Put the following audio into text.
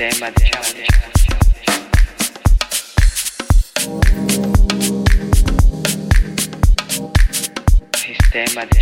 Sistema de challenge. Sistema de